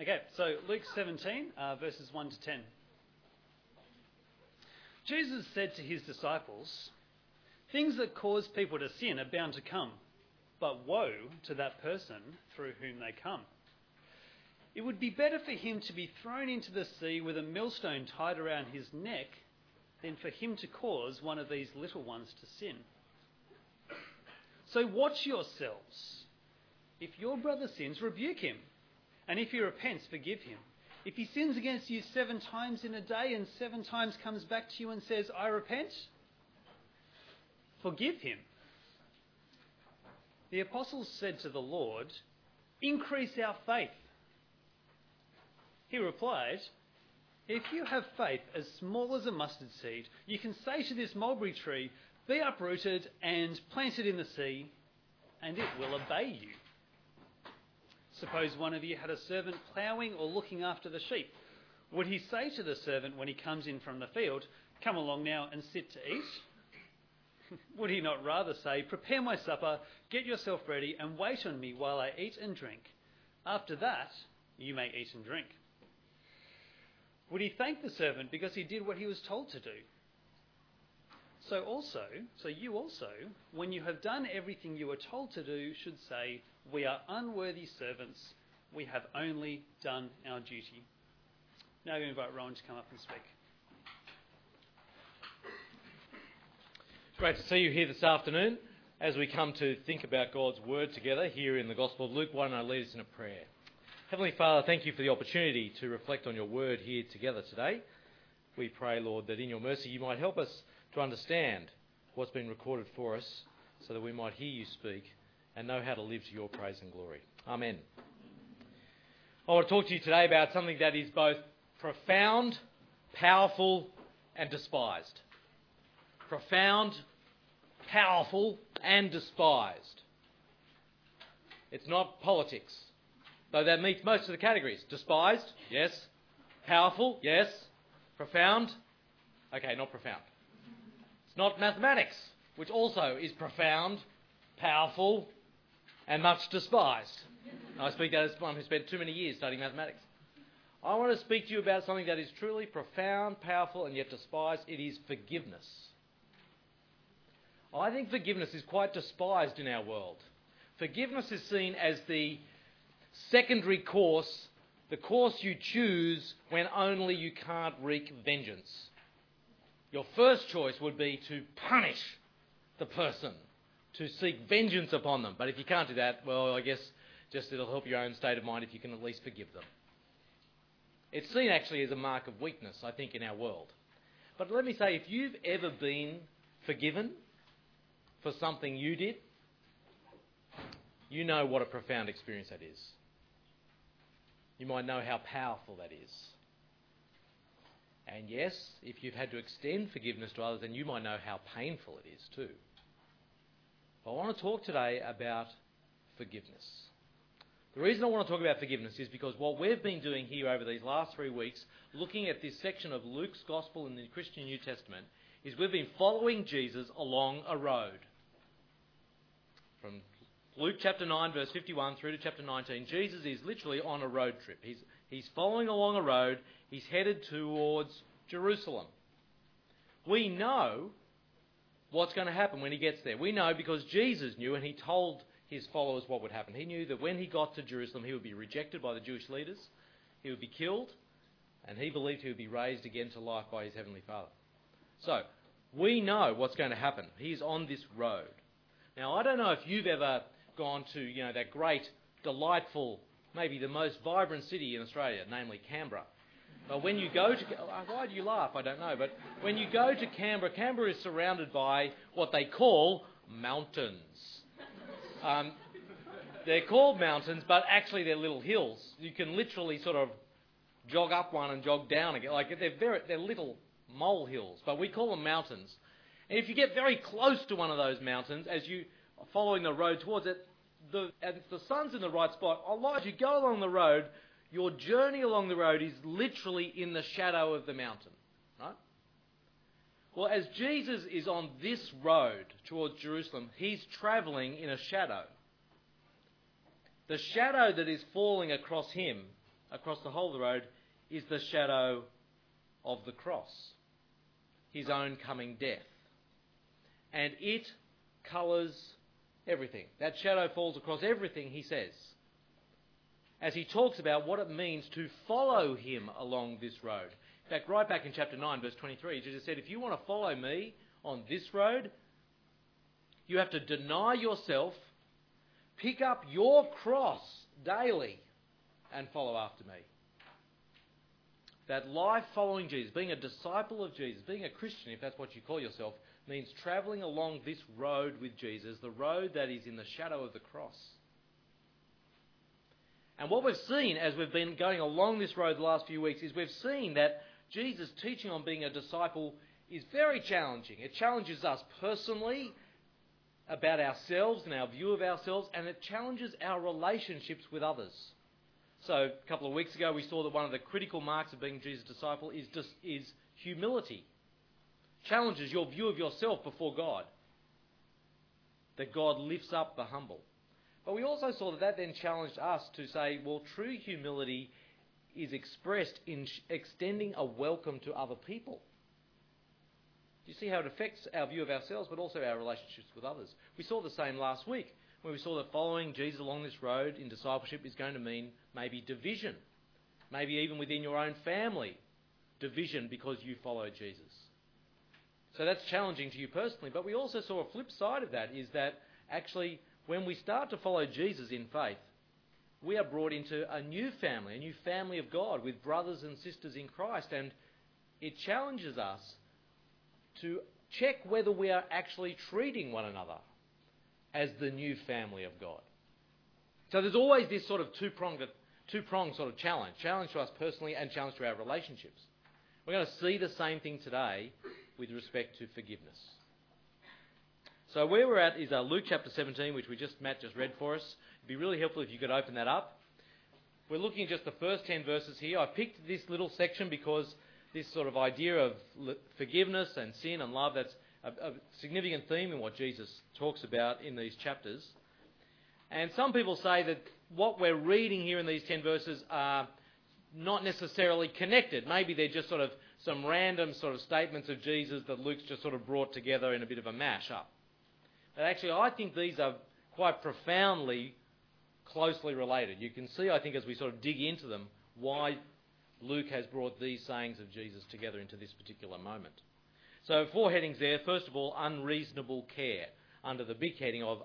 Okay, so Luke 17, uh, verses 1 to 10. Jesus said to his disciples, Things that cause people to sin are bound to come, but woe to that person through whom they come. It would be better for him to be thrown into the sea with a millstone tied around his neck than for him to cause one of these little ones to sin. So watch yourselves. If your brother sins, rebuke him. And if he repents, forgive him. If he sins against you seven times in a day and seven times comes back to you and says, I repent, forgive him. The apostles said to the Lord, Increase our faith. He replied, If you have faith as small as a mustard seed, you can say to this mulberry tree, Be uprooted and planted in the sea, and it will obey you. Suppose one of you had a servant ploughing or looking after the sheep. Would he say to the servant when he comes in from the field, Come along now and sit to eat? Would he not rather say, Prepare my supper, get yourself ready, and wait on me while I eat and drink? After that, you may eat and drink. Would he thank the servant because he did what he was told to do? So also, so you also, when you have done everything you were told to do, should say, We are unworthy servants. We have only done our duty. Now I'm going to invite Rowan to come up and speak. Great to see you here this afternoon as we come to think about God's Word together here in the Gospel of Luke. Why don't I lead us in a prayer? Heavenly Father, thank you for the opportunity to reflect on your Word here together today. We pray, Lord, that in your mercy you might help us to understand what's been recorded for us so that we might hear you speak and know how to live to your praise and glory. Amen. I want to talk to you today about something that is both profound, powerful, and despised. Profound, powerful, and despised. It's not politics, though that meets most of the categories. Despised, yes. Powerful, yes. Profound, okay, not profound It's not mathematics, which also is profound, powerful, and much despised. I speak that as one who spent too many years studying mathematics. I want to speak to you about something that is truly profound, powerful, and yet despised. It is forgiveness. I think forgiveness is quite despised in our world. Forgiveness is seen as the secondary course, the course you choose when only you can't wreak vengeance. Your first choice would be to punish the person, to seek vengeance upon them. But if you can't do that, well, I guess just it'll help your own state of mind if you can at least forgive them. It's seen actually as a mark of weakness, I think, in our world. But let me say, if you've ever been forgiven for something you did, you know what a profound experience that is. You might know how powerful that is. And yes, if you've had to extend forgiveness to others, then you might know how painful it is too. But I want to talk today about forgiveness. The reason I want to talk about forgiveness is because what we've been doing here over these last three weeks, looking at this section of Luke's Gospel in the Christian New Testament, is we've been following Jesus along a road. From Luke chapter 9, verse 51 through to chapter 19, Jesus is literally on a road trip. He's, he's following along a road he's headed towards Jerusalem. We know what's going to happen when he gets there. We know because Jesus knew and he told his followers what would happen. He knew that when he got to Jerusalem, he would be rejected by the Jewish leaders, he would be killed, and he believed he would be raised again to life by his heavenly Father. So, we know what's going to happen. He's on this road. Now, I don't know if you've ever gone to, you know, that great, delightful, maybe the most vibrant city in Australia, namely Canberra. But when you go to, why do you laugh? I don't know. But when you go to Canberra, Canberra is surrounded by what they call mountains. Um, they're called mountains, but actually they're little hills. You can literally sort of jog up one and jog down again. Like they're very, they're little mole hills, but we call them mountains. And if you get very close to one of those mountains, as you are following the road towards it, the, and the sun's in the right spot, a lot as you go along the road, your journey along the road is literally in the shadow of the mountain. Right? Well, as Jesus is on this road towards Jerusalem, he's travelling in a shadow. The shadow that is falling across him across the whole of the road is the shadow of the cross, his own coming death. And it colours everything. That shadow falls across everything he says. As he talks about what it means to follow him along this road. In fact, right back in chapter 9, verse 23, Jesus said, If you want to follow me on this road, you have to deny yourself, pick up your cross daily, and follow after me. That life following Jesus, being a disciple of Jesus, being a Christian, if that's what you call yourself, means travelling along this road with Jesus, the road that is in the shadow of the cross. And what we've seen as we've been going along this road the last few weeks is we've seen that Jesus' teaching on being a disciple is very challenging. It challenges us personally about ourselves and our view of ourselves, and it challenges our relationships with others. So, a couple of weeks ago, we saw that one of the critical marks of being Jesus' disciple is, just, is humility. Challenges your view of yourself before God. That God lifts up the humble. But we also saw that that then challenged us to say, well, true humility is expressed in extending a welcome to other people. Do you see how it affects our view of ourselves, but also our relationships with others? We saw the same last week when we saw that following Jesus along this road in discipleship is going to mean maybe division, maybe even within your own family, division because you follow Jesus. So that's challenging to you personally. But we also saw a flip side of that is that actually, when we start to follow Jesus in faith, we are brought into a new family, a new family of God with brothers and sisters in Christ. And it challenges us to check whether we are actually treating one another as the new family of God. So there's always this sort of two-pronged, two-pronged sort of challenge. Challenge to us personally and challenge to our relationships. We're going to see the same thing today with respect to forgiveness. So where we're at is uh, Luke chapter 17, which we just Matt just read for us. It'd be really helpful if you could open that up. We're looking at just the first 10 verses here. I picked this little section because this sort of idea of forgiveness and sin and love, that's a, a significant theme in what Jesus talks about in these chapters. And some people say that what we're reading here in these 10 verses are not necessarily connected. Maybe they're just sort of some random sort of statements of Jesus that Luke's just sort of brought together in a bit of a mash up. But actually, I think these are quite profoundly closely related. You can see, I think, as we sort of dig into them, why Luke has brought these sayings of Jesus together into this particular moment. So, four headings there. First of all, unreasonable care, under the big heading of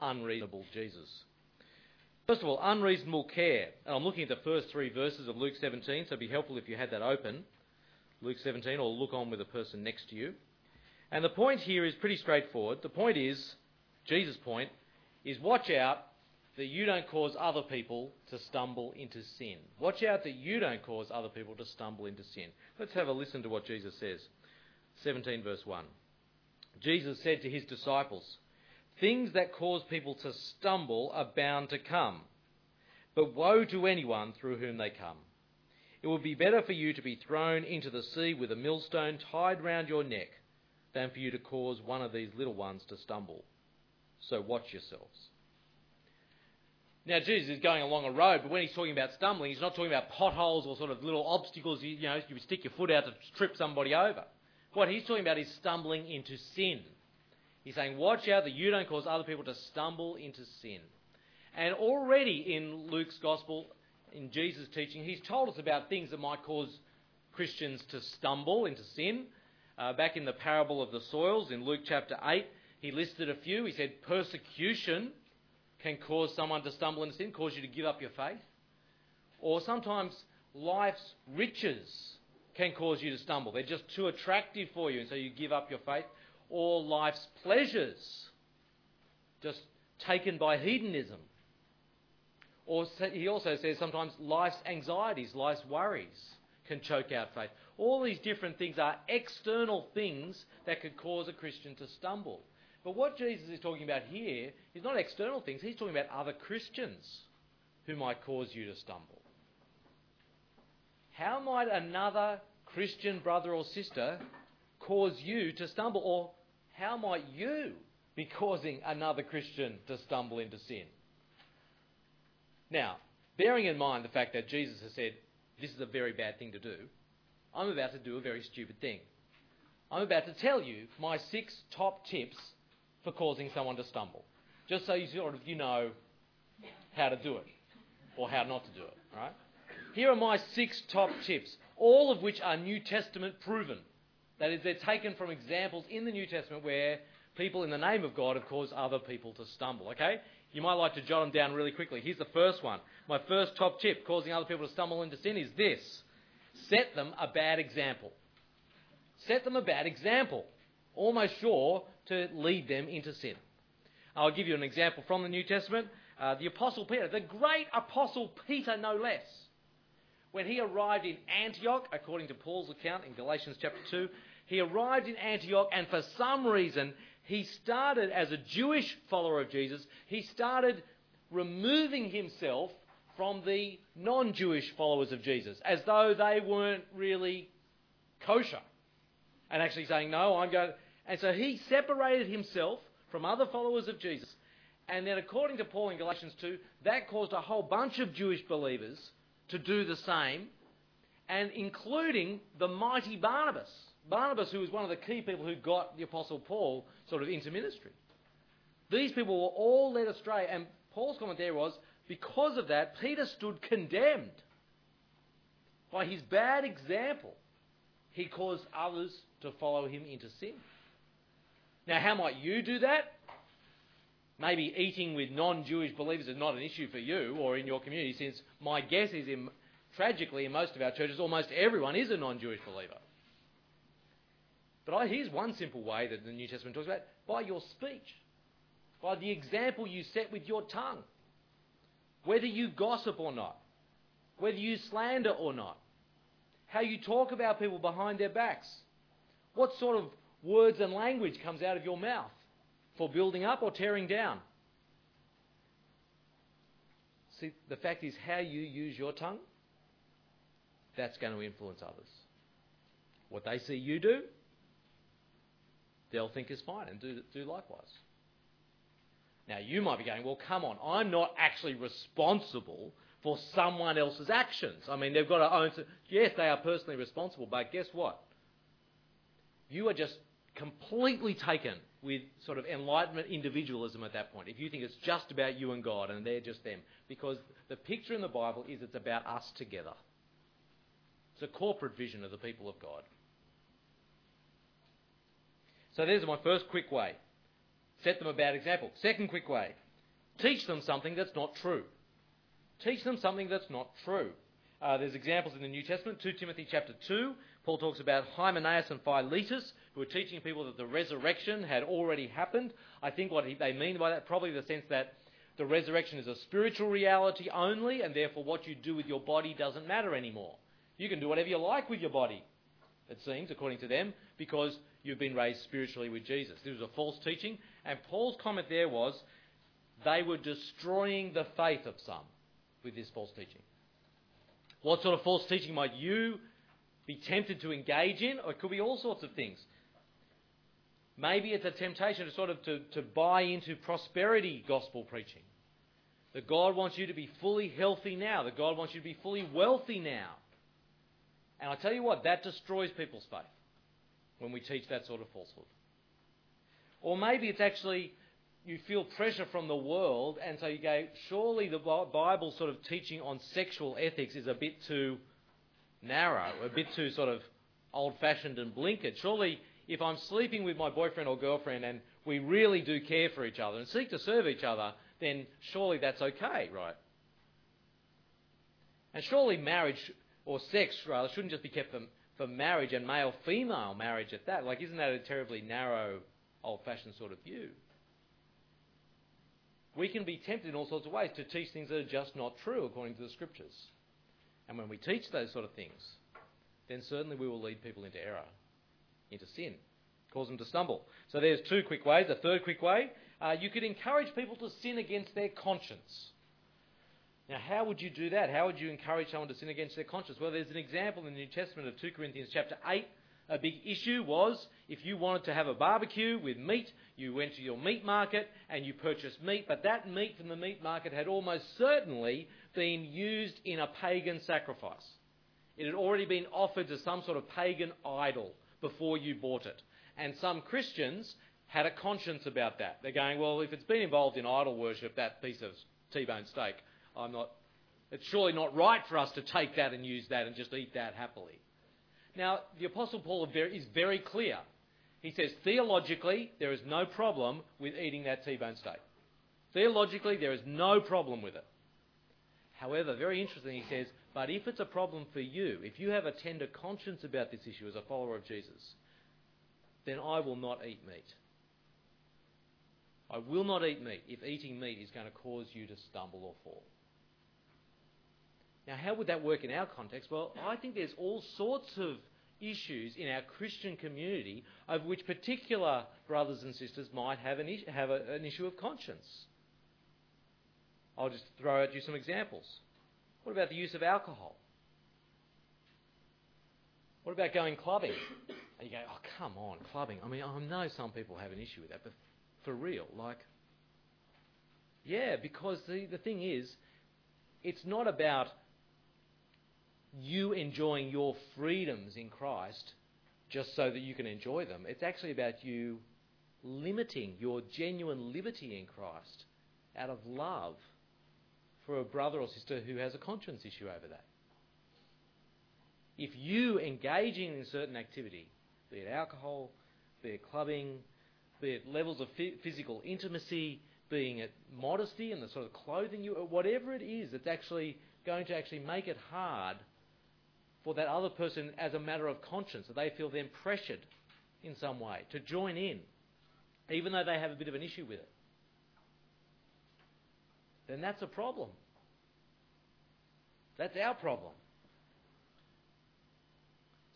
unreasonable Jesus. First of all, unreasonable care. And I'm looking at the first three verses of Luke 17, so it'd be helpful if you had that open. Luke 17, or look on with the person next to you. And the point here is pretty straightforward. The point is, Jesus' point, is watch out that you don't cause other people to stumble into sin. Watch out that you don't cause other people to stumble into sin. Let's have a listen to what Jesus says. 17 verse 1. Jesus said to his disciples, Things that cause people to stumble are bound to come, but woe to anyone through whom they come. It would be better for you to be thrown into the sea with a millstone tied round your neck than for you to cause one of these little ones to stumble. So watch yourselves. Now, Jesus is going along a road, but when he's talking about stumbling, he's not talking about potholes or sort of little obstacles you, you know, you stick your foot out to trip somebody over. What he's talking about is stumbling into sin. He's saying, watch out that you don't cause other people to stumble into sin. And already in Luke's Gospel, in Jesus' teaching, he's told us about things that might cause Christians to stumble into sin. Uh, back in the parable of the soils in Luke chapter 8, he listed a few. He said persecution can cause someone to stumble into sin, cause you to give up your faith. Or sometimes life's riches can cause you to stumble. They're just too attractive for you, and so you give up your faith. Or life's pleasures, just taken by hedonism. Or he also says sometimes life's anxieties, life's worries can choke out faith. All these different things are external things that could cause a Christian to stumble. But what Jesus is talking about here is not external things, he's talking about other Christians who might cause you to stumble. How might another Christian brother or sister cause you to stumble? Or how might you be causing another Christian to stumble into sin? Now, bearing in mind the fact that Jesus has said, this is a very bad thing to do, I'm about to do a very stupid thing. I'm about to tell you my six top tips for causing someone to stumble. Just so you sort of you know how to do it or how not to do it. Right? Here are my six top tips, all of which are New Testament proven. That is, they're taken from examples in the New Testament where people in the name of God have caused other people to stumble. Okay? You might like to jot them down really quickly. Here's the first one. My first top tip causing other people to stumble into sin is this set them a bad example. Set them a bad example, almost sure to lead them into sin. I'll give you an example from the New Testament. Uh, the Apostle Peter, the great Apostle Peter, no less. When he arrived in Antioch, according to Paul's account in Galatians chapter 2, he arrived in Antioch and for some reason he started, as a Jewish follower of Jesus, he started removing himself from the non Jewish followers of Jesus, as though they weren't really kosher. And actually saying, No, I'm going. And so he separated himself from other followers of Jesus. And then, according to Paul in Galatians 2, that caused a whole bunch of Jewish believers to do the same, and including the mighty Barnabas. Barnabas, who was one of the key people who got the Apostle Paul sort of into ministry. These people were all led astray, and Paul's comment there was because of that, Peter stood condemned. By his bad example, he caused others to follow him into sin. Now, how might you do that? Maybe eating with non Jewish believers is not an issue for you or in your community, since my guess is, in, tragically, in most of our churches, almost everyone is a non Jewish believer. But I, here's one simple way that the New Testament talks about by your speech, by the example you set with your tongue. Whether you gossip or not, whether you slander or not, how you talk about people behind their backs, what sort of words and language comes out of your mouth for building up or tearing down. See, the fact is, how you use your tongue, that's going to influence others. What they see you do, they'll think is fine and do, do likewise. Now, you might be going, well, come on, I'm not actually responsible for someone else's actions. I mean, they've got to own. Yes, they are personally responsible, but guess what? You are just completely taken with sort of enlightenment individualism at that point. If you think it's just about you and God and they're just them. Because the picture in the Bible is it's about us together. It's a corporate vision of the people of God. So there's my first quick way. Set them a bad example. Second quick way. Teach them something that's not true. Teach them something that's not true. Uh, there's examples in the New Testament, 2 Timothy chapter 2. Paul talks about Hymenaeus and Philetus, who were teaching people that the resurrection had already happened. I think what they mean by that, probably the sense that the resurrection is a spiritual reality only, and therefore what you do with your body doesn't matter anymore. You can do whatever you like with your body, it seems, according to them, because you've been raised spiritually with Jesus. This was a false teaching, and Paul's comment there was they were destroying the faith of some with this false teaching. What sort of false teaching might you be tempted to engage in? Or it could be all sorts of things. Maybe it's a temptation to sort of to, to buy into prosperity gospel preaching. That God wants you to be fully healthy now. That God wants you to be fully wealthy now. And I tell you what, that destroys people's faith when we teach that sort of falsehood. Or maybe it's actually you feel pressure from the world, and so you go, surely the Bible sort of teaching on sexual ethics is a bit too narrow, a bit too sort of old fashioned and blinkered. Surely, if I'm sleeping with my boyfriend or girlfriend and we really do care for each other and seek to serve each other, then surely that's okay, right? And surely marriage, or sex rather, shouldn't just be kept for, for marriage and male female marriage at that. Like, isn't that a terribly narrow, old fashioned sort of view? we can be tempted in all sorts of ways to teach things that are just not true according to the scriptures. And when we teach those sort of things, then certainly we will lead people into error, into sin, cause them to stumble. So there's two quick ways. A third quick way, uh, you could encourage people to sin against their conscience. Now, how would you do that? How would you encourage someone to sin against their conscience? Well, there's an example in the New Testament of 2 Corinthians chapter 8, A big issue was if you wanted to have a barbecue with meat, you went to your meat market and you purchased meat, but that meat from the meat market had almost certainly been used in a pagan sacrifice. It had already been offered to some sort of pagan idol before you bought it. And some Christians had a conscience about that. They're going, well, if it's been involved in idol worship, that piece of T-bone steak, I'm not. It's surely not right for us to take that and use that and just eat that happily. Now, the Apostle Paul is very clear. He says, theologically, there is no problem with eating that T-bone steak. Theologically, there is no problem with it. However, very interesting, he says, but if it's a problem for you, if you have a tender conscience about this issue as a follower of Jesus, then I will not eat meat. I will not eat meat if eating meat is going to cause you to stumble or fall. Now, how would that work in our context? Well, I think there's all sorts of issues in our Christian community over which particular brothers and sisters might have an, have a, an issue of conscience. I'll just throw at you some examples. What about the use of alcohol? What about going clubbing? And you go, oh, come on, clubbing. I mean, I know some people have an issue with that, but for real, like, yeah, because the, the thing is, it's not about you enjoying your freedoms in Christ just so that you can enjoy them. It's actually about you limiting your genuine liberty in Christ out of love for a brother or sister who has a conscience issue over that. If you engaging in certain activity, be it alcohol, be it clubbing, be it levels of physical intimacy, being it modesty and the sort of clothing you, whatever it is that's actually going to actually make it hard for that other person as a matter of conscience, that they feel then pressured in some way to join in, even though they have a bit of an issue with it, then that's a problem. That's our problem.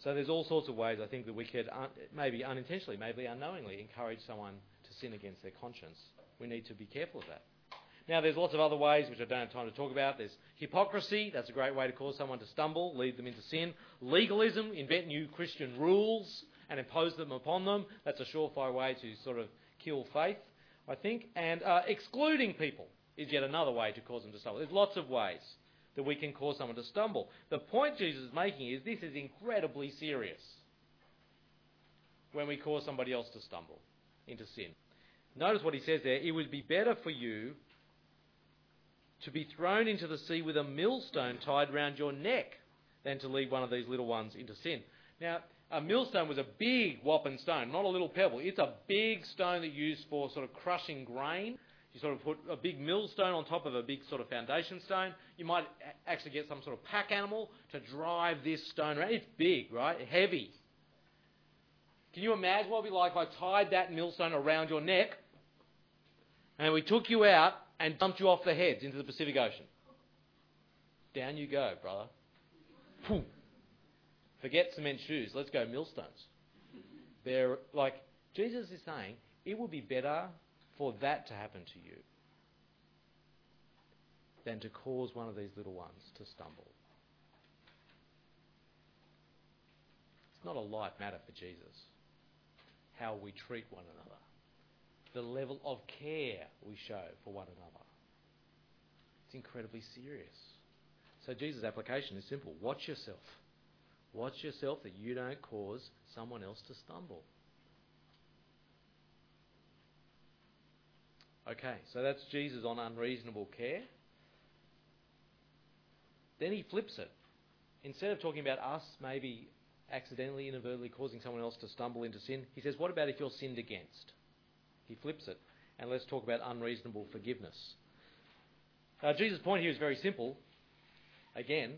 So there's all sorts of ways I think that we could, maybe unintentionally, maybe unknowingly, encourage someone to sin against their conscience. We need to be careful of that. Now, there's lots of other ways which I don't have time to talk about. There's hypocrisy, that's a great way to cause someone to stumble, lead them into sin. Legalism, invent new Christian rules and impose them upon them. That's a surefire way to sort of kill faith, I think. And uh, excluding people is yet another way to cause them to stumble. There's lots of ways that we can cause someone to stumble. The point Jesus is making is this is incredibly serious when we cause somebody else to stumble into sin. Notice what he says there. It would be better for you to be thrown into the sea with a millstone tied round your neck than to lead one of these little ones into sin. Now, a millstone was a big whopping stone, not a little pebble. It's a big stone that you use for sort of crushing grain. You sort of put a big millstone on top of a big sort of foundation stone. You might actually get some sort of pack animal to drive this stone around. It's big, right? Heavy. Can you imagine what it would be like if I tied that millstone around your neck and we took you out and dumped you off the heads into the Pacific Ocean. Down you go, brother. Forget cement shoes. Let's go millstones. They're like Jesus is saying, it would be better for that to happen to you than to cause one of these little ones to stumble. It's not a light matter for Jesus how we treat one another the level of care we show for one another. It's incredibly serious. So Jesus' application is simple. Watch yourself. Watch yourself that you don't cause someone else to stumble. Okay, so that's Jesus on unreasonable care. Then he flips it. Instead of talking about us maybe accidentally, inadvertently causing someone else to stumble into sin, he says, What about if you're sinned against? He flips it. And let's talk about unreasonable forgiveness. Uh, Jesus' point here is very simple. Again,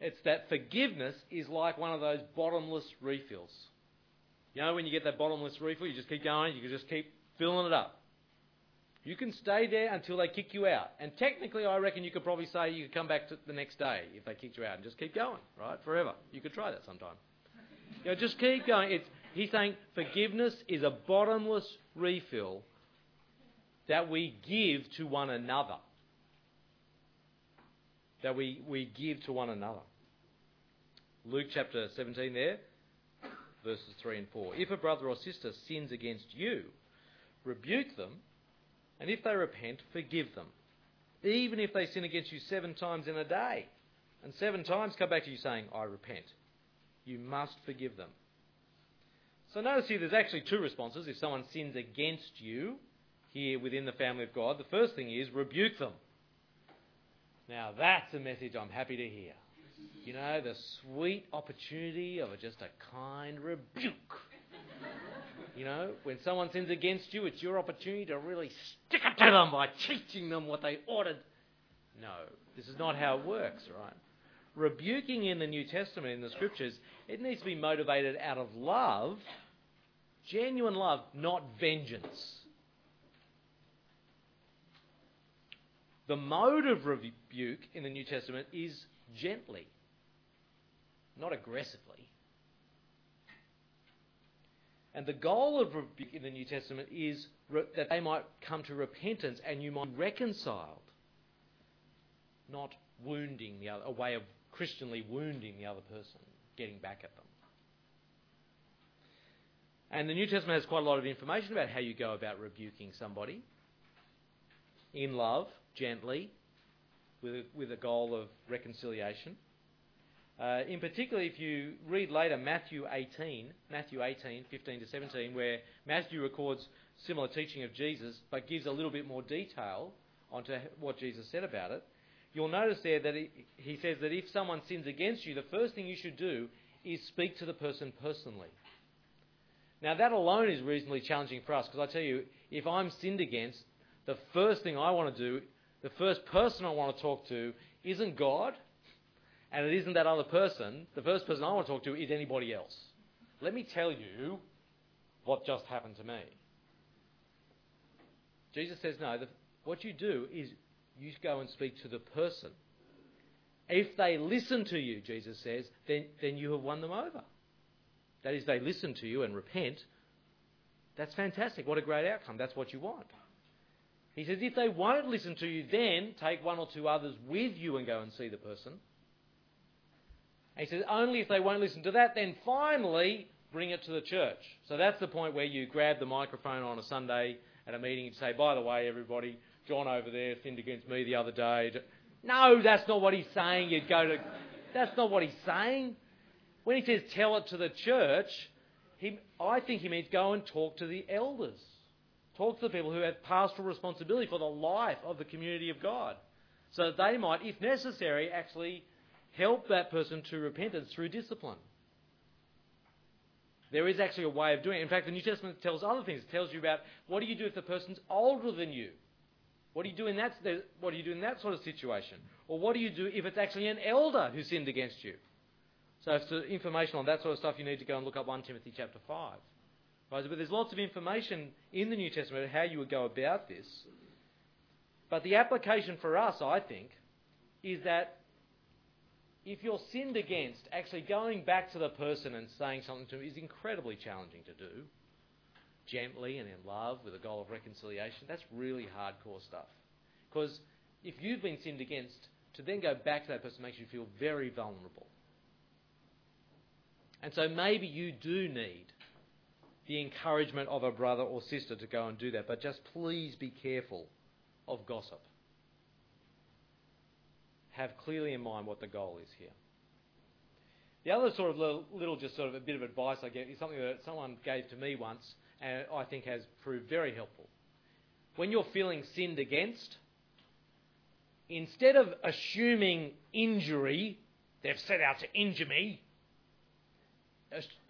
it's that forgiveness is like one of those bottomless refills. You know, when you get that bottomless refill, you just keep going, you can just keep filling it up. You can stay there until they kick you out. And technically, I reckon you could probably say you could come back to the next day if they kicked you out and just keep going, right? Forever. You could try that sometime. You know, just keep going. It's, He's saying forgiveness is a bottomless refill that we give to one another. That we, we give to one another. Luke chapter 17 there. verses 3 and 4. If a brother or sister sins against you, rebuke them, and if they repent, forgive them. Even if they sin against you seven times in a day, and seven times come back to you saying, I repent, you must forgive them. So notice here there's actually two responses. If someone sins against you here within the family of God, the first thing is rebuke them. Now that's a message I'm happy to hear. You know, the sweet opportunity of just a kind rebuke. You know, when someone sins against you, it's your opportunity to really stick it to them by teaching them what they ought to. No, this is not how it works, right? Rebuking in the New Testament, in the scriptures, it needs to be motivated out of love, genuine love, not vengeance. The mode of rebuke in the New Testament is gently, not aggressively. And the goal of rebuke in the New Testament is re- that they might come to repentance and you might be reconciled, not wounding the other, a way of Christianly wounding the other person, getting back at them. And the New Testament has quite a lot of information about how you go about rebuking somebody in love, gently, with a, with a goal of reconciliation. Uh, in particular, if you read later Matthew 18, Matthew 18, 15 to 17, where Matthew records similar teaching of Jesus, but gives a little bit more detail onto what Jesus said about it, you'll notice there that he, he says that if someone sins against you, the first thing you should do is speak to the person personally. Now, that alone is reasonably challenging for us because I tell you, if I'm sinned against, the first thing I want to do, the first person I want to talk to isn't God, and it isn't that other person. The first person I want to talk to is anybody else. Let me tell you what just happened to me. Jesus says, no, the, what you do is you go and speak to the person. If they listen to you, Jesus says, then, then you have won them over. That is, they listen to you and repent. That's fantastic. What a great outcome. That's what you want. He says, if they won't listen to you, then take one or two others with you and go and see the person. And he says, only if they won't listen to that, then finally bring it to the church. So that's the point where you grab the microphone on a Sunday at a meeting and say, by the way, everybody, John over there sinned against me the other day. No, that's not what he's saying. You'd go to. That's not what he's saying. When he says tell it to the church, he, I think he means go and talk to the elders. Talk to the people who have pastoral responsibility for the life of the community of God. So that they might, if necessary, actually help that person to repentance through discipline. There is actually a way of doing it. In fact, the New Testament tells other things. It tells you about what do you do if the person's older than you? What do you do in that, what do you do in that sort of situation? Or what do you do if it's actually an elder who sinned against you? So for information on that sort of stuff, you need to go and look up 1 Timothy chapter 5. Right? But there's lots of information in the New Testament about how you would go about this. But the application for us, I think, is that if you're sinned against, actually going back to the person and saying something to them is incredibly challenging to do. Gently and in love with a goal of reconciliation. That's really hardcore stuff. Because if you've been sinned against, to then go back to that person makes you feel very vulnerable. And so maybe you do need the encouragement of a brother or sister to go and do that. But just please be careful of gossip. Have clearly in mind what the goal is here. The other sort of little, little, just sort of a bit of advice I get is something that someone gave to me once and I think has proved very helpful. When you're feeling sinned against, instead of assuming injury, they've set out to injure me,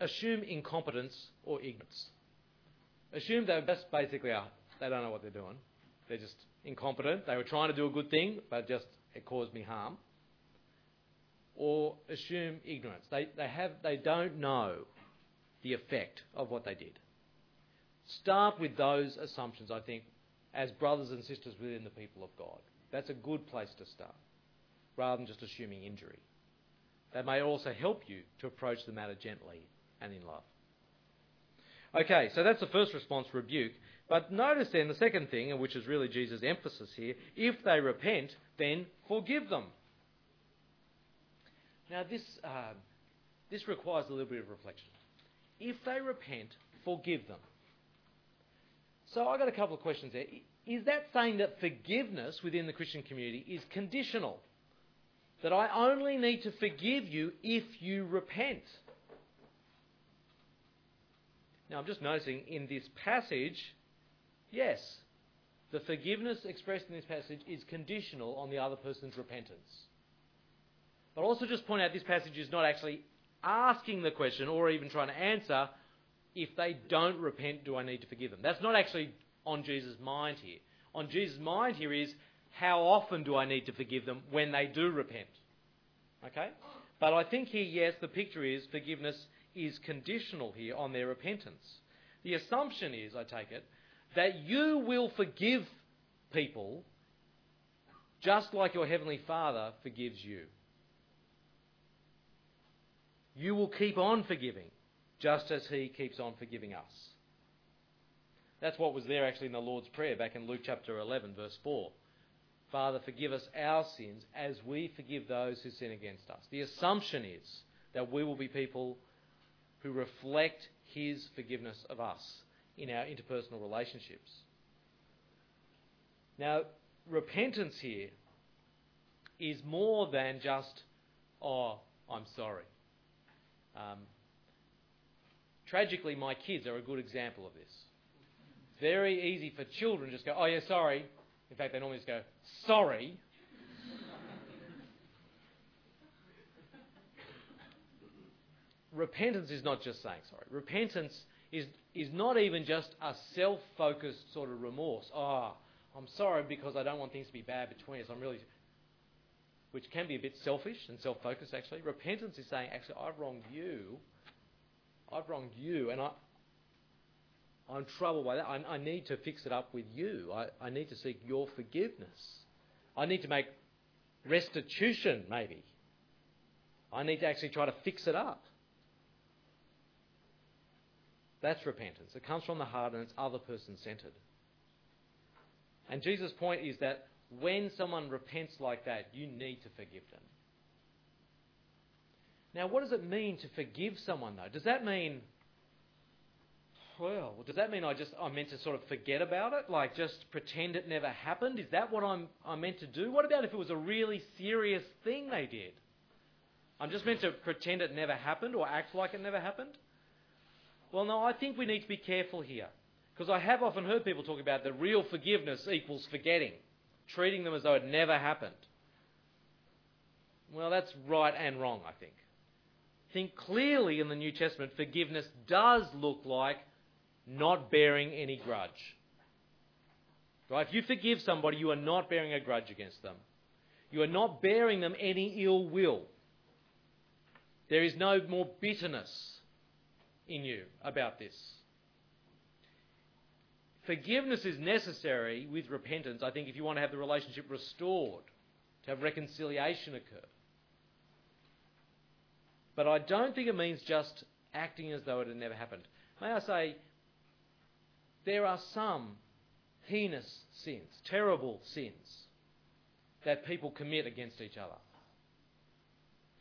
assume incompetence or ignorance. Assume they just basically are. They don't know what they're doing. They're just incompetent. They were trying to do a good thing, but just it caused me harm. Or assume ignorance. They, they, have, they don't know the effect of what they did. Start with those assumptions, I think, as brothers and sisters within the people of God. That's a good place to start, rather than just assuming injury. That may also help you to approach the matter gently and in love. Okay, so that's the first response, rebuke. But notice then the second thing, which is really Jesus' emphasis here if they repent, then forgive them. Now, this, uh, this requires a little bit of reflection. if they repent, forgive them. So I've got a couple of questions there. Is that saying that forgiveness within the Christian community is conditional? That I only need to forgive you if you repent? Now I'm just noticing in this passage, yes, the forgiveness expressed in this passage is conditional on the other person's repentance. But also just point out this passage is not actually asking the question or even trying to answer if they don't repent, do I need to forgive them? That's not actually on Jesus' mind here. On Jesus' mind here is how often do I need to forgive them when they do repent? Okay? But I think here, yes, the picture is forgiveness is conditional here on their repentance. The assumption is, I take it, that you will forgive people just like your Heavenly Father forgives you. You will keep on forgiving just as He keeps on forgiving us. That's what was there actually in the Lord's Prayer back in Luke chapter 11, verse 4. Father, forgive us our sins as we forgive those who sin against us. The assumption is that we will be people who reflect His forgiveness of us in our interpersonal relationships. Now, repentance here is more than just, oh, I'm sorry. Um, tragically, my kids are a good example of this. Very easy for children to just go, oh, yeah, sorry. In fact, they normally just go, sorry. Repentance is not just saying sorry. Repentance is, is not even just a self focused sort of remorse. Oh, I'm sorry because I don't want things to be bad between us. I'm really. Which can be a bit selfish and self focused, actually. Repentance is saying, actually, I've wronged you. I've wronged you, and I, I'm troubled by that. I, I need to fix it up with you. I, I need to seek your forgiveness. I need to make restitution, maybe. I need to actually try to fix it up. That's repentance. It comes from the heart and it's other person centered. And Jesus' point is that when someone repents like that, you need to forgive them. Now, what does it mean to forgive someone, though? Does that mean, well, does that mean I just I'm meant to sort of forget about it, like just pretend it never happened? Is that what I'm I'm meant to do? What about if it was a really serious thing they did? I'm just meant to pretend it never happened or act like it never happened? Well, no, I think we need to be careful here. Because I have often heard people talk about the real forgiveness equals forgetting, treating them as though it never happened. Well, that's right and wrong, I think. Think clearly in the New Testament, forgiveness does look like not bearing any grudge. Right? If you forgive somebody, you are not bearing a grudge against them. You are not bearing them any ill will. There is no more bitterness in you about this. Forgiveness is necessary with repentance, I think, if you want to have the relationship restored, to have reconciliation occur. But I don't think it means just acting as though it had never happened. May I say, there are some heinous sins, terrible sins, that people commit against each other,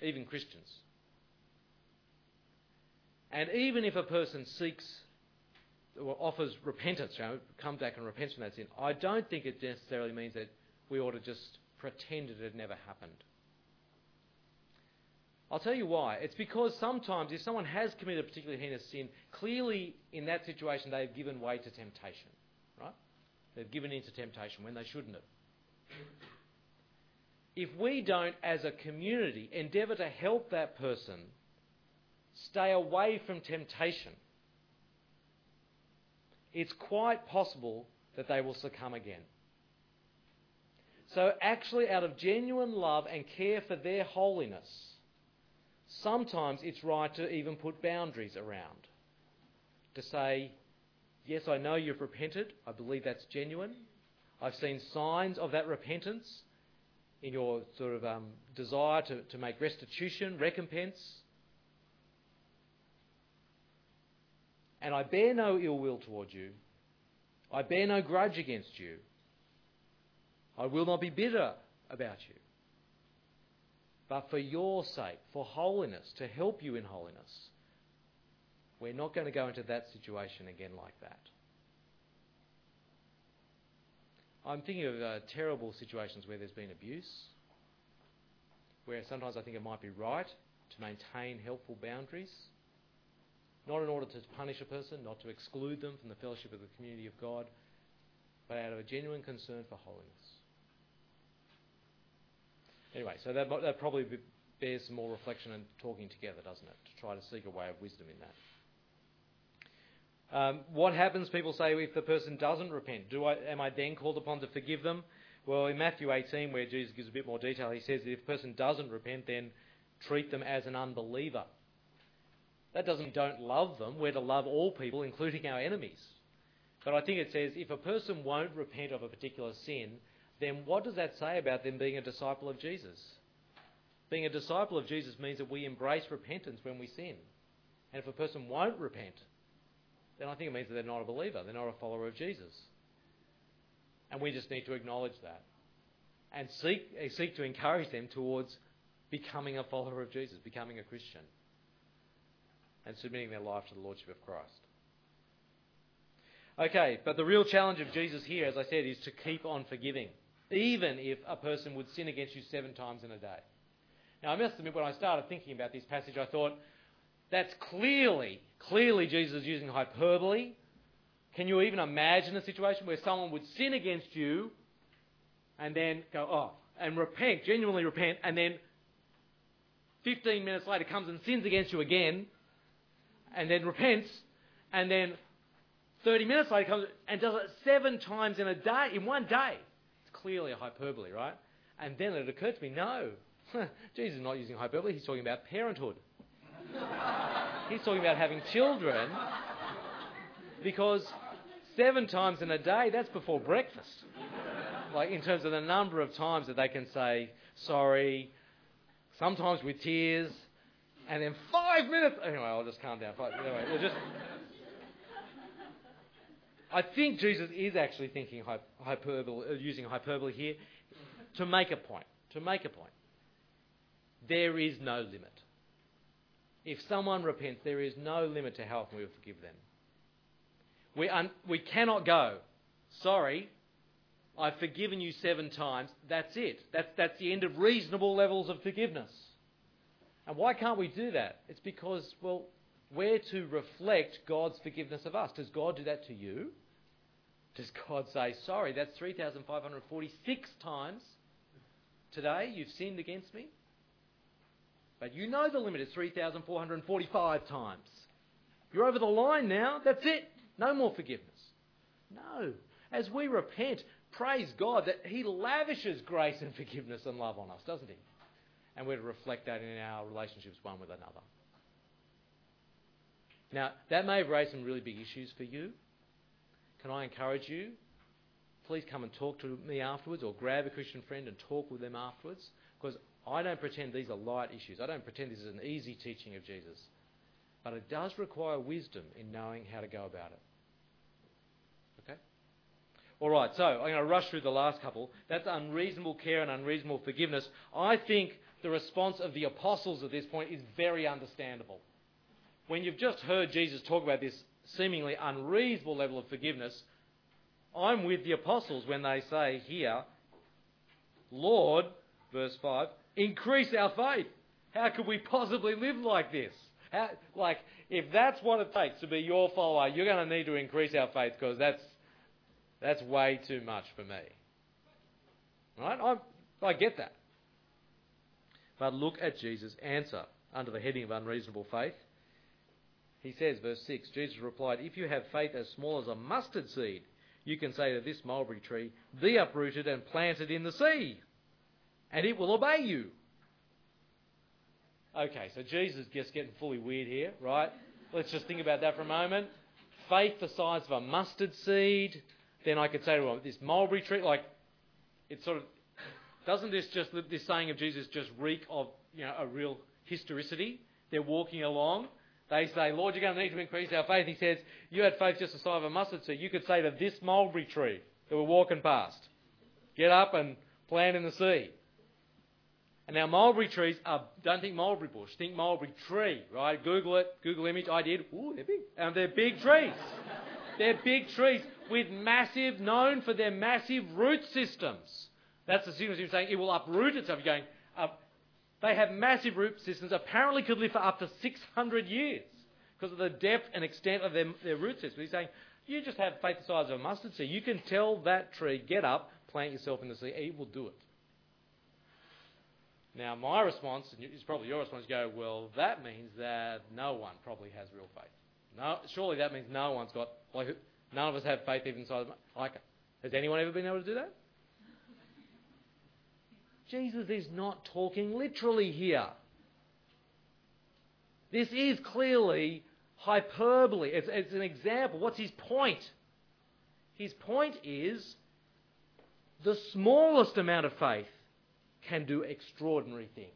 even Christians. And even if a person seeks or offers repentance, you know, comes back and repent from that sin, I don't think it necessarily means that we ought to just pretend it had never happened. I'll tell you why. It's because sometimes if someone has committed a particularly heinous sin, clearly in that situation they've given way to temptation, right? They've given in to temptation when they shouldn't have. If we don't, as a community, endeavour to help that person stay away from temptation, it's quite possible that they will succumb again. So, actually, out of genuine love and care for their holiness, sometimes it's right to even put boundaries around. To say, yes, I know you've repented. I believe that's genuine. I've seen signs of that repentance in your sort of um, desire to, to make restitution, recompense. And I bear no ill will towards you. I bear no grudge against you. I will not be bitter about you. But for your sake, for holiness, to help you in holiness, We're not going to go into that situation again like that. I'm thinking of uh, terrible situations where there's been abuse, where sometimes I think it might be right to maintain helpful boundaries, not in order to punish a person, not to exclude them from the fellowship of the community of God, but out of a genuine concern for holiness. Anyway, so that, that probably bears some more reflection and talking together, doesn't it? To try to seek a way of wisdom in that. Um, what happens, people say, if the person doesn't repent? Do I, am I then called upon to forgive them? Well, in Matthew 18, where Jesus gives a bit more detail, he says that if a person doesn't repent, then treat them as an unbeliever. That doesn't mean don't love them. We're to love all people, including our enemies. But I think it says if a person won't repent of a particular sin, then what does that say about them being a disciple of Jesus? Being a disciple of Jesus means that we embrace repentance when we sin. And if a person won't repent, then I think it means that they're not a believer, they're not a follower of Jesus. And we just need to acknowledge that and seek, eh, seek to encourage them towards becoming a follower of Jesus, becoming a Christian, and submitting their life to the Lordship of Christ. Okay, but the real challenge of Jesus here, as I said, is to keep on forgiving, even if a person would sin against you seven times in a day. Now, I must admit, when I started thinking about this passage, I thought, that's clearly, clearly Jesus is using hyperbole. Can you even imagine a situation where someone would sin against you and then go, oh, and repent, genuinely repent, and then 15 minutes later comes and sins against you again, and then repents, and then 30 minutes later comes and does it seven times in a day, in one day. Clearly a hyperbole, right? And then it occurred to me, no, Jesus is not using hyperbole, he's talking about parenthood. He's talking about having children because seven times in a day, that's before breakfast. Like, in terms of the number of times that they can say sorry, sometimes with tears, and then five minutes. Anyway, I'll just calm down. Anyway, we'll just. I think Jesus is actually thinking hyperbole, uh, using hyperbole here to make a point. To make a point. There is no limit. If someone repents, there is no limit to how often we will forgive them. We, un- we cannot go, sorry, I've forgiven you seven times, that's it. That's, that's the end of reasonable levels of forgiveness. And why can't we do that? It's because, well, we're to reflect God's forgiveness of us. Does God do that to you? Does God say, sorry, that's 3,546 times today you've sinned against me? But you know the limit is 3,445 times. You're over the line now. That's it. No more forgiveness. No. As we repent, praise God that He lavishes grace and forgiveness and love on us, doesn't He? And we're to reflect that in our relationships one with another. Now, that may have raised some really big issues for you. Can I encourage you? Please come and talk to me afterwards or grab a Christian friend and talk with them afterwards because I don't pretend these are light issues. I don't pretend this is an easy teaching of Jesus. But it does require wisdom in knowing how to go about it. Okay? All right, so I'm going to rush through the last couple. That's unreasonable care and unreasonable forgiveness. I think the response of the apostles at this point is very understandable. When you've just heard Jesus talk about this seemingly unreasonable level of forgiveness, I'm with the apostles when they say here, Lord, verse 5, increase our faith. How could we possibly live like this? How, like, if that's what it takes to be your follower, you're going to need to increase our faith because that's, that's way too much for me. Right? I, I get that. But look at Jesus' answer under the heading of unreasonable faith. He says, verse 6 Jesus replied, If you have faith as small as a mustard seed, you can say to this mulberry tree, Be uprooted and planted in the sea and it will obey you. Okay, so Jesus is just getting fully weird here, right? Let's just think about that for a moment. Faith the size of a mustard seed. Then I could say to him, this mulberry tree, like, it sort of, doesn't this just, this saying of Jesus just reek of, you know, a real historicity? They're walking along. They say, Lord, you're going to need to increase our faith. He says, you had faith just the size of a mustard seed. You could say to this mulberry tree that we're walking past, get up and plant in the sea. And now mulberry trees are, don't think mulberry bush, think mulberry tree, right? Google it, Google image, I did. Ooh, they're big. And they're big trees. they're big trees with massive, known for their massive root systems. That's the of saying it will uproot itself. You're going, uh, they have massive root systems, apparently could live for up to 600 years because of the depth and extent of their, their root system. He's saying, you just have faith the size of a mustard seed. You can tell that tree, get up, plant yourself in the sea. It will do it. Now, my response, and it's probably your response, go, well, that means that no one probably has real faith. No, surely that means no one's got, like, none of us have faith even inside. Like, has anyone ever been able to do that? Jesus is not talking literally here. This is clearly hyperbole. It's, it's an example. What's his point? His point is the smallest amount of faith can do extraordinary things.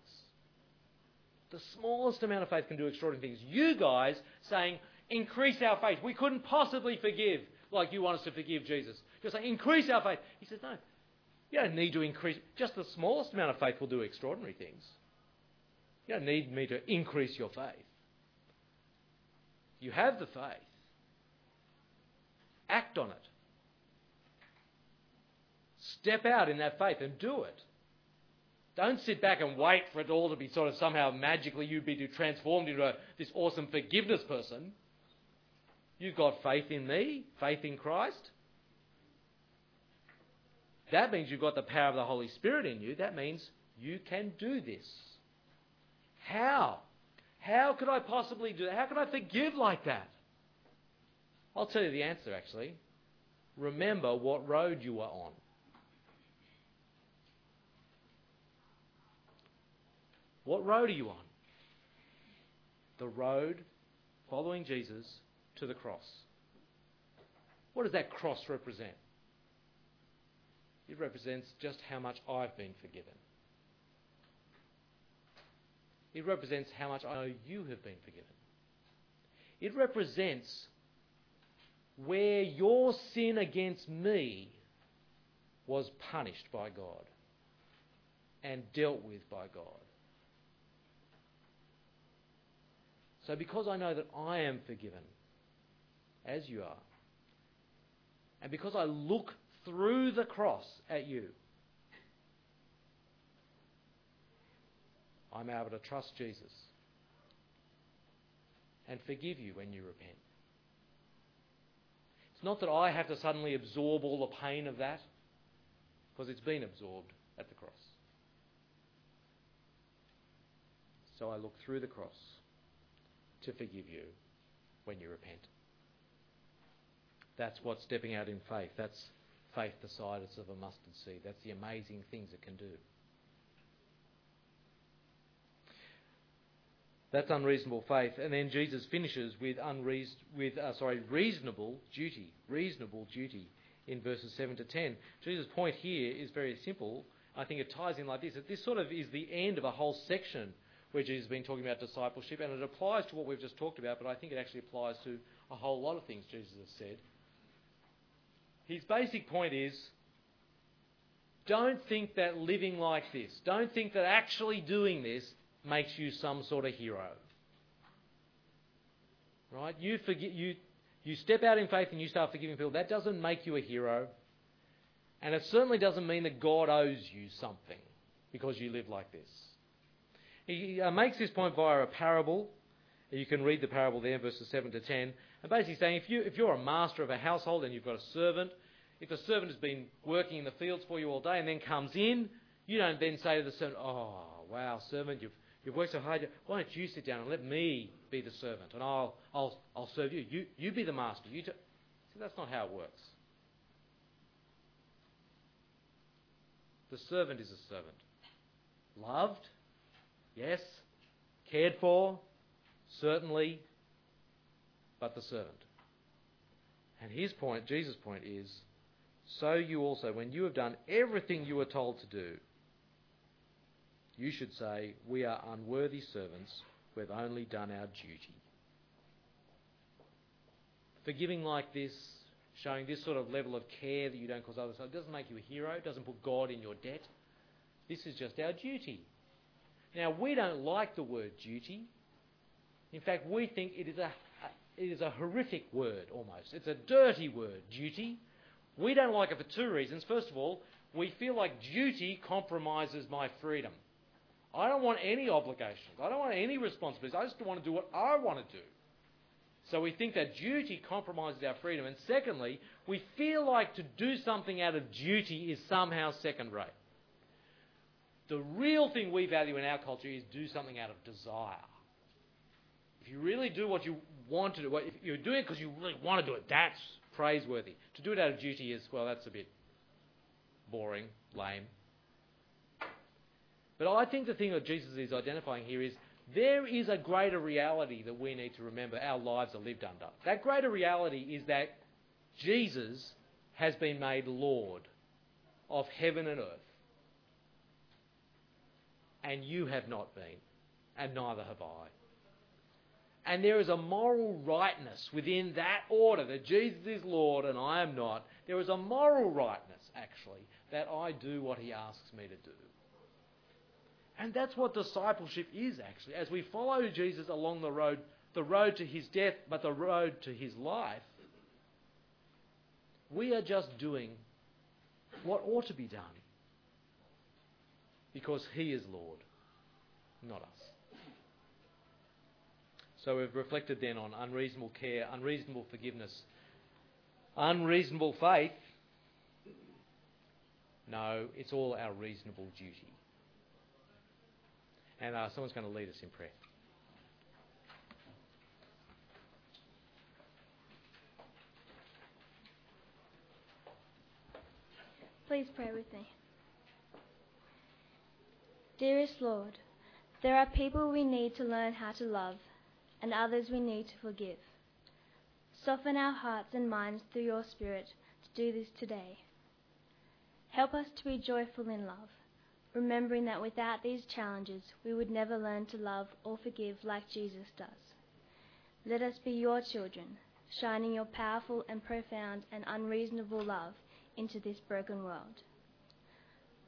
The smallest amount of faith can do extraordinary things. You guys saying, increase our faith. We couldn't possibly forgive like you want us to forgive Jesus. Just saying, increase our faith. He says, no. You don't need to increase. Just the smallest amount of faith will do extraordinary things. You don't need me to increase your faith. You have the faith. Act on it. Step out in that faith and do it. Don't sit back and wait for it all to be sort of somehow magically you'd be transformed into a, this awesome forgiveness person. You've got faith in me, faith in Christ. That means you've got the power of the Holy Spirit in you. That means you can do this. How? How could I possibly do that? How could I forgive like that? I'll tell you the answer actually. Remember what road you were on. What road are you on? The road following Jesus to the cross. What does that cross represent? It represents just how much I've been forgiven. It represents how much I know you have been forgiven. It represents where your sin against me was punished by God and dealt with by God. So, because I know that I am forgiven, as you are, and because I look through the cross at you, I'm able to trust Jesus and forgive you when you repent. It's not that I have to suddenly absorb all the pain of that, because it's been absorbed at the cross. So I look through the cross to forgive you when you repent. That's what stepping out in faith. That's faith the size of a mustard seed. That's the amazing things it can do. That's unreasonable faith. And then Jesus finishes with, unreas- with uh, sorry, reasonable duty. Reasonable duty in verses 7 to 10. Jesus' point here is very simple. I think it ties in like this. That this sort of is the end of a whole section where Jesus has been talking about discipleship, and it applies to what we've just talked about, but I think it actually applies to a whole lot of things Jesus has said. His basic point is don't think that living like this, don't think that actually doing this makes you some sort of hero. Right? You, forget, you, you step out in faith and you start forgiving people. That doesn't make you a hero. And it certainly doesn't mean that God owes you something because you live like this. He uh, makes this point via a parable. You can read the parable there, verses 7 to 10. And basically saying if, you, if you're a master of a household and you've got a servant, if a servant has been working in the fields for you all day and then comes in, you don't then say to the servant, Oh, wow, servant, you've, you've worked so hard. Why don't you sit down and let me be the servant and I'll, I'll, I'll serve you. you. You be the master. You t-. See, that's not how it works. The servant is a servant. Loved, yes. Cared for, certainly, but the servant. And his point, Jesus' point is so you also, when you have done everything you were told to do, you should say, We are unworthy servants we've only done our duty. Forgiving like this, showing this sort of level of care that you don't cause others, it doesn't make you a hero, it doesn't put God in your debt. This is just our duty. Now, we don't like the word duty. In fact, we think it is a, it is a horrific word almost. It's a dirty word, duty. We don't like it for two reasons. First of all, we feel like duty compromises my freedom. I don't want any obligations. I don't want any responsibilities. I just want to do what I want to do. So we think that duty compromises our freedom. And secondly, we feel like to do something out of duty is somehow second rate. The real thing we value in our culture is do something out of desire. If you really do what you want to do, if you're doing it because you really want to do it, that's praiseworthy. To do it out of duty is, well, that's a bit boring, lame. But I think the thing that Jesus is identifying here is there is a greater reality that we need to remember our lives are lived under. That greater reality is that Jesus has been made Lord of heaven and earth. And you have not been, and neither have I. And there is a moral rightness within that order that Jesus is Lord and I am not. There is a moral rightness, actually, that I do what he asks me to do. And that's what discipleship is, actually. As we follow Jesus along the road, the road to his death, but the road to his life, we are just doing what ought to be done. Because he is Lord, not us. So we've reflected then on unreasonable care, unreasonable forgiveness, unreasonable faith. No, it's all our reasonable duty. And uh, someone's going to lead us in prayer. Please pray with me. Dearest Lord, there are people we need to learn how to love and others we need to forgive. Soften our hearts and minds through your Spirit to do this today. Help us to be joyful in love remembering that without these challenges we would never learn to love or forgive like Jesus does. Let us be your children, shining your powerful and profound and unreasonable love into this broken world.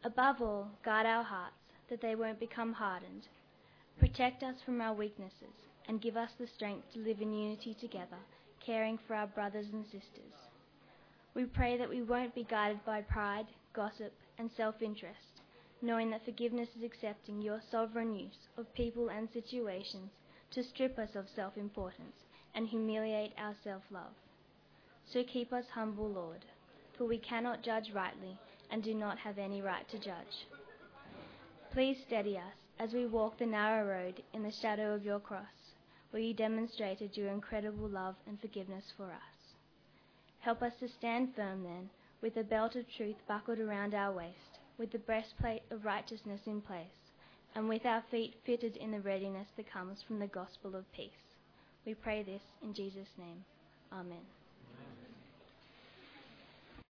Above all, guard our hearts that they won't become hardened. Protect us from our weaknesses and give us the strength to live in unity together, caring for our brothers and sisters. We pray that we won't be guided by pride, gossip, and self interest knowing that forgiveness is accepting your sovereign use of people and situations to strip us of self importance and humiliate our self love. So keep us humble, Lord, for we cannot judge rightly and do not have any right to judge. Please steady us as we walk the narrow road in the shadow of your cross, where you demonstrated your incredible love and forgiveness for us. Help us to stand firm then, with the belt of truth buckled around our waist with the breastplate of righteousness in place, and with our feet fitted in the readiness that comes from the gospel of peace. We pray this in Jesus' name. Amen.